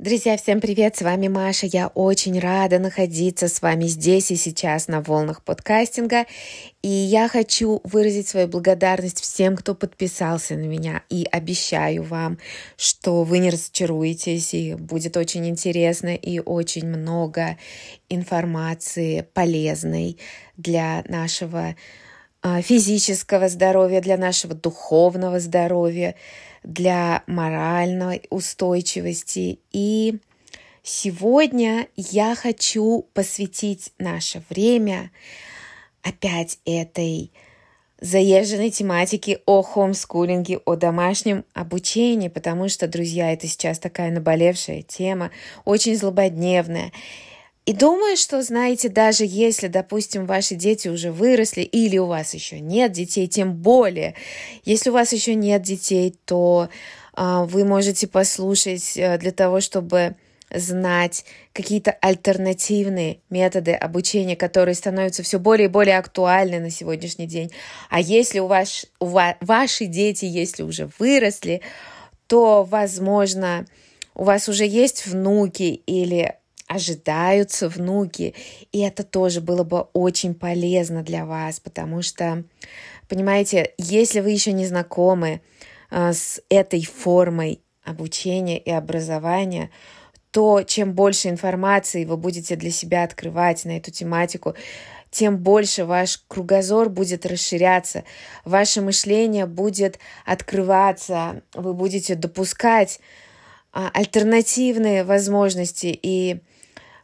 Друзья, всем привет! С вами Маша. Я очень рада находиться с вами здесь и сейчас на волнах подкастинга. И я хочу выразить свою благодарность всем, кто подписался на меня. И обещаю вам, что вы не разочаруетесь, и будет очень интересно и очень много информации полезной для нашего а, физического здоровья, для нашего духовного здоровья, для моральной устойчивости. И сегодня я хочу посвятить наше время опять этой заезженной тематике о хомскулинге, о домашнем обучении, потому что, друзья, это сейчас такая наболевшая тема, очень злободневная. И думаю, что, знаете, даже если, допустим, ваши дети уже выросли или у вас еще нет детей, тем более, если у вас еще нет детей, то э, вы можете послушать э, для того, чтобы знать какие-то альтернативные методы обучения, которые становятся все более и более актуальны на сегодняшний день. А если у, вас, у вас, ваши дети, если уже выросли, то, возможно, у вас уже есть внуки или ожидаются внуки. И это тоже было бы очень полезно для вас, потому что, понимаете, если вы еще не знакомы э, с этой формой обучения и образования, то чем больше информации вы будете для себя открывать на эту тематику, тем больше ваш кругозор будет расширяться, ваше мышление будет открываться, вы будете допускать а, альтернативные возможности и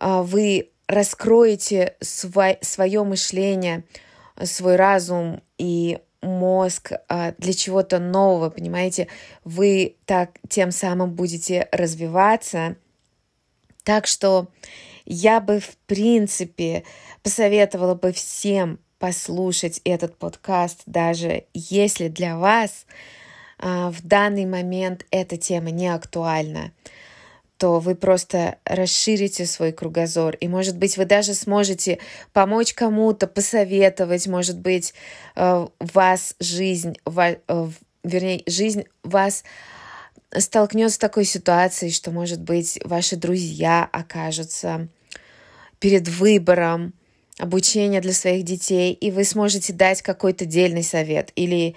вы раскроете свой, свое мышление, свой разум и мозг а, для чего-то нового, понимаете? Вы так тем самым будете развиваться. Так что я бы, в принципе, посоветовала бы всем послушать этот подкаст, даже если для вас а, в данный момент эта тема не актуальна то вы просто расширите свой кругозор. И, может быть, вы даже сможете помочь кому-то, посоветовать, может быть, э, вас жизнь, э, вернее, жизнь вас столкнется с такой ситуацией, что, может быть, ваши друзья окажутся перед выбором обучения для своих детей, и вы сможете дать какой-то дельный совет или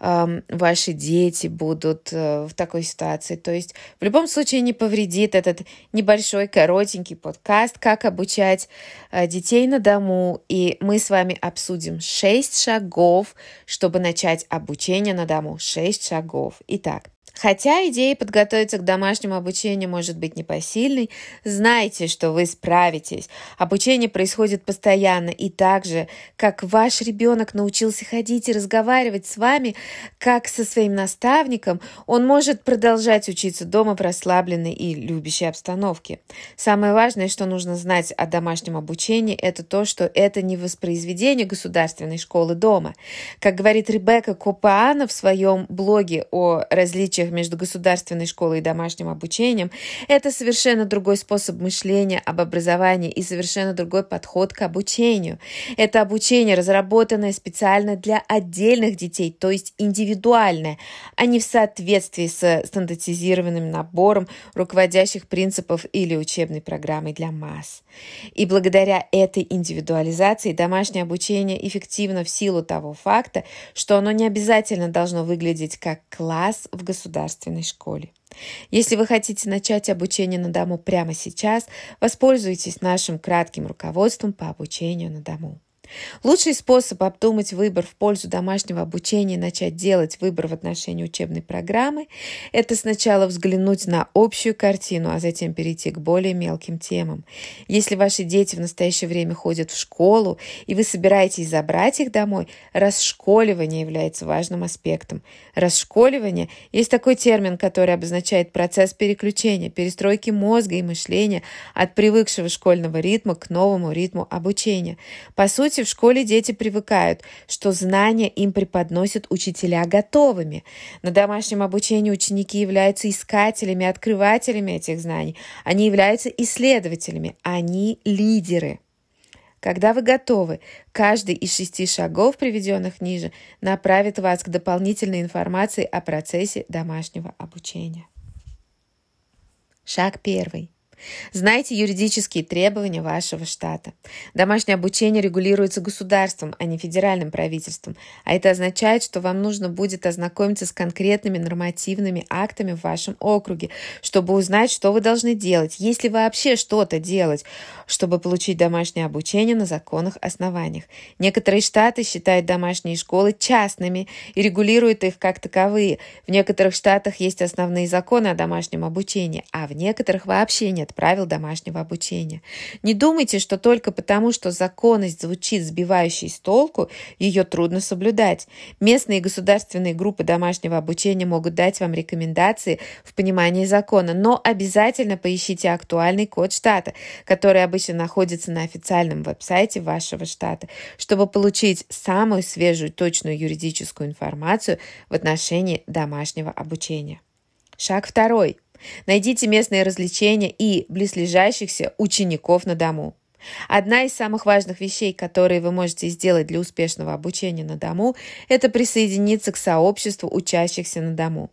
ваши дети будут э, в такой ситуации. То есть в любом случае не повредит этот небольшой, коротенький подкаст, как обучать э, детей на дому. И мы с вами обсудим 6 шагов, чтобы начать обучение на дому. 6 шагов. Итак, Хотя идея подготовиться к домашнему обучению может быть непосильной, знайте, что вы справитесь. Обучение происходит постоянно, и так же, как ваш ребенок научился ходить и разговаривать с вами, как со своим наставником, он может продолжать учиться дома в расслабленной и любящей обстановке. Самое важное, что нужно знать о домашнем обучении, это то, что это не воспроизведение государственной школы дома. Как говорит Ребекка Копаана в своем блоге о различиях различиях между государственной школой и домашним обучением, это совершенно другой способ мышления об образовании и совершенно другой подход к обучению. Это обучение, разработанное специально для отдельных детей, то есть индивидуальное, а не в соответствии с стандартизированным набором руководящих принципов или учебной программой для масс. И благодаря этой индивидуализации домашнее обучение эффективно в силу того факта, что оно не обязательно должно выглядеть как класс в государственном государственной школе. Если вы хотите начать обучение на дому прямо сейчас, воспользуйтесь нашим кратким руководством по обучению на дому. Лучший способ обдумать выбор в пользу домашнего обучения и начать делать выбор в отношении учебной программы – это сначала взглянуть на общую картину, а затем перейти к более мелким темам. Если ваши дети в настоящее время ходят в школу, и вы собираетесь забрать их домой, расшколивание является важным аспектом. Расшколивание – есть такой термин, который обозначает процесс переключения, перестройки мозга и мышления от привыкшего школьного ритма к новому ритму обучения. По сути, сути, в школе дети привыкают, что знания им преподносят учителя готовыми. На домашнем обучении ученики являются искателями, открывателями этих знаний. Они являются исследователями. Они лидеры. Когда вы готовы, каждый из шести шагов, приведенных ниже, направит вас к дополнительной информации о процессе домашнего обучения. Шаг первый. Знайте юридические требования вашего штата. Домашнее обучение регулируется государством, а не федеральным правительством, а это означает, что вам нужно будет ознакомиться с конкретными нормативными актами в вашем округе, чтобы узнать, что вы должны делать, если вообще что-то делать, чтобы получить домашнее обучение на законных основаниях. Некоторые штаты считают домашние школы частными и регулируют их как таковые. В некоторых штатах есть основные законы о домашнем обучении, а в некоторых вообще нет нет правил домашнего обучения. Не думайте, что только потому, что законность звучит сбивающей с толку, ее трудно соблюдать. Местные государственные группы домашнего обучения могут дать вам рекомендации в понимании закона, но обязательно поищите актуальный код штата, который обычно находится на официальном веб-сайте вашего штата, чтобы получить самую свежую точную юридическую информацию в отношении домашнего обучения. Шаг второй – Найдите местные развлечения и близлежащихся учеников на дому. Одна из самых важных вещей, которые вы можете сделать для успешного обучения на дому, это присоединиться к сообществу учащихся на дому.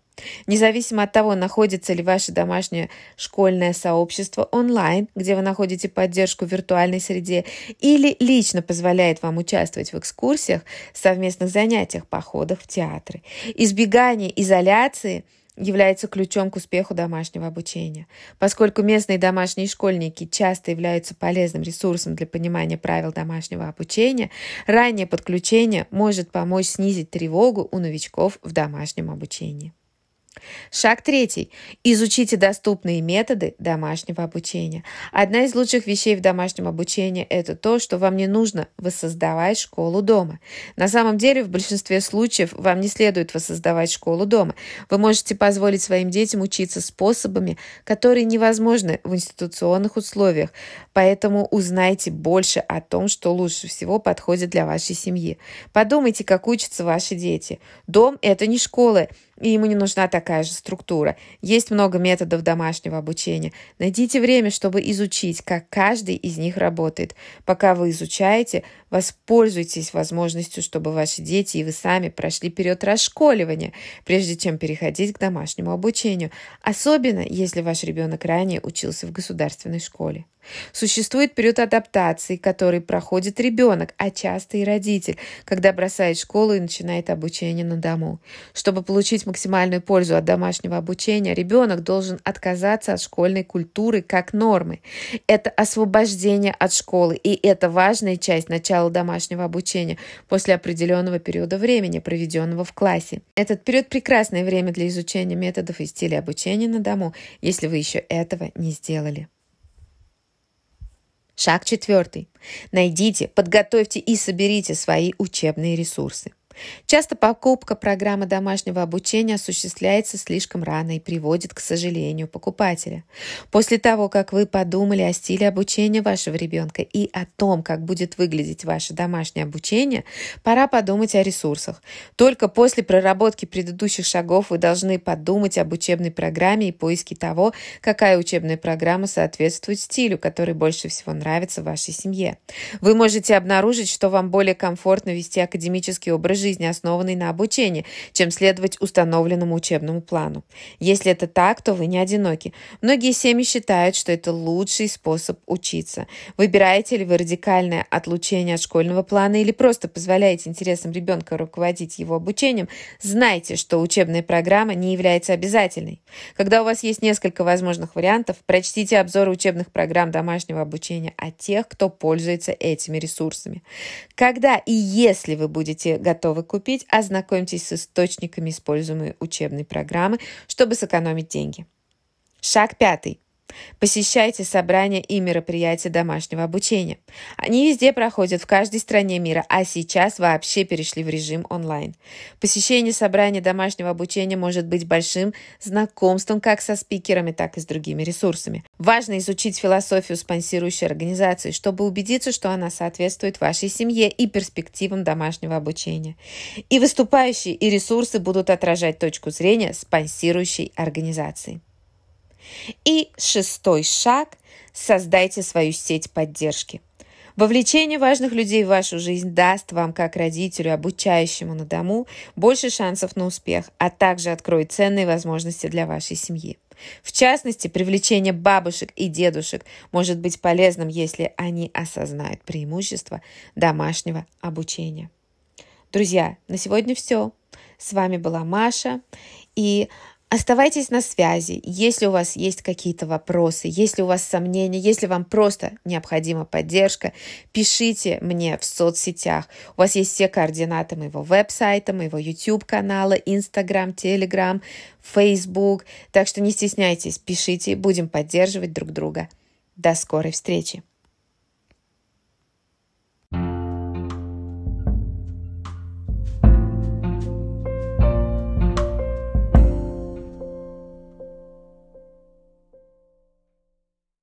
Независимо от того, находится ли ваше домашнее школьное сообщество онлайн, где вы находите поддержку в виртуальной среде, или лично позволяет вам участвовать в экскурсиях, совместных занятиях, походах в театры. Избегание изоляции – является ключом к успеху домашнего обучения. Поскольку местные домашние школьники часто являются полезным ресурсом для понимания правил домашнего обучения, раннее подключение может помочь снизить тревогу у новичков в домашнем обучении. Шаг третий. Изучите доступные методы домашнего обучения. Одна из лучших вещей в домашнем обучении – это то, что вам не нужно воссоздавать школу дома. На самом деле, в большинстве случаев вам не следует воссоздавать школу дома. Вы можете позволить своим детям учиться способами, которые невозможны в институционных условиях. Поэтому узнайте больше о том, что лучше всего подходит для вашей семьи. Подумайте, как учатся ваши дети. Дом – это не школа, и ему не нужна такая же структура. Есть много методов домашнего обучения. Найдите время, чтобы изучить, как каждый из них работает. Пока вы изучаете, воспользуйтесь возможностью, чтобы ваши дети и вы сами прошли период расшколивания, прежде чем переходить к домашнему обучению, особенно если ваш ребенок ранее учился в государственной школе. Существует период адаптации, который проходит ребенок, а часто и родитель, когда бросает школу и начинает обучение на дому. Чтобы получить максимальную пользу от домашнего обучения, ребенок должен отказаться от школьной культуры как нормы. Это освобождение от школы, и это важная часть начала домашнего обучения после определенного периода времени, проведенного в классе. Этот период – прекрасное время для изучения методов и стилей обучения на дому, если вы еще этого не сделали. Шаг четвертый. Найдите, подготовьте и соберите свои учебные ресурсы. Часто покупка программы домашнего обучения осуществляется слишком рано и приводит к сожалению покупателя. После того, как вы подумали о стиле обучения вашего ребенка и о том, как будет выглядеть ваше домашнее обучение, пора подумать о ресурсах. Только после проработки предыдущих шагов вы должны подумать об учебной программе и поиске того, какая учебная программа соответствует стилю, который больше всего нравится вашей семье. Вы можете обнаружить, что вам более комфортно вести академический образ жизни, основанной на обучении, чем следовать установленному учебному плану. Если это так, то вы не одиноки. Многие семьи считают, что это лучший способ учиться. Выбираете ли вы радикальное отлучение от школьного плана или просто позволяете интересам ребенка руководить его обучением, знайте, что учебная программа не является обязательной. Когда у вас есть несколько возможных вариантов, прочтите обзоры учебных программ домашнего обучения от тех, кто пользуется этими ресурсами. Когда и если вы будете готовы готовы купить, ознакомьтесь с источниками используемой учебной программы, чтобы сэкономить деньги. Шаг пятый. Посещайте собрания и мероприятия домашнего обучения. Они везде проходят в каждой стране мира, а сейчас вообще перешли в режим онлайн. Посещение собрания домашнего обучения может быть большим знакомством как со спикерами, так и с другими ресурсами. Важно изучить философию спонсирующей организации, чтобы убедиться, что она соответствует вашей семье и перспективам домашнего обучения. И выступающие и ресурсы будут отражать точку зрения спонсирующей организации. И шестой шаг – создайте свою сеть поддержки. Вовлечение важных людей в вашу жизнь даст вам, как родителю, обучающему на дому, больше шансов на успех, а также откроет ценные возможности для вашей семьи. В частности, привлечение бабушек и дедушек может быть полезным, если они осознают преимущества домашнего обучения. Друзья, на сегодня все. С вами была Маша. И Оставайтесь на связи, если у вас есть какие-то вопросы, если у вас сомнения, если вам просто необходима поддержка, пишите мне в соцсетях. У вас есть все координаты моего веб-сайта, моего YouTube-канала, Instagram, Telegram, Facebook. Так что не стесняйтесь, пишите, будем поддерживать друг друга. До скорой встречи!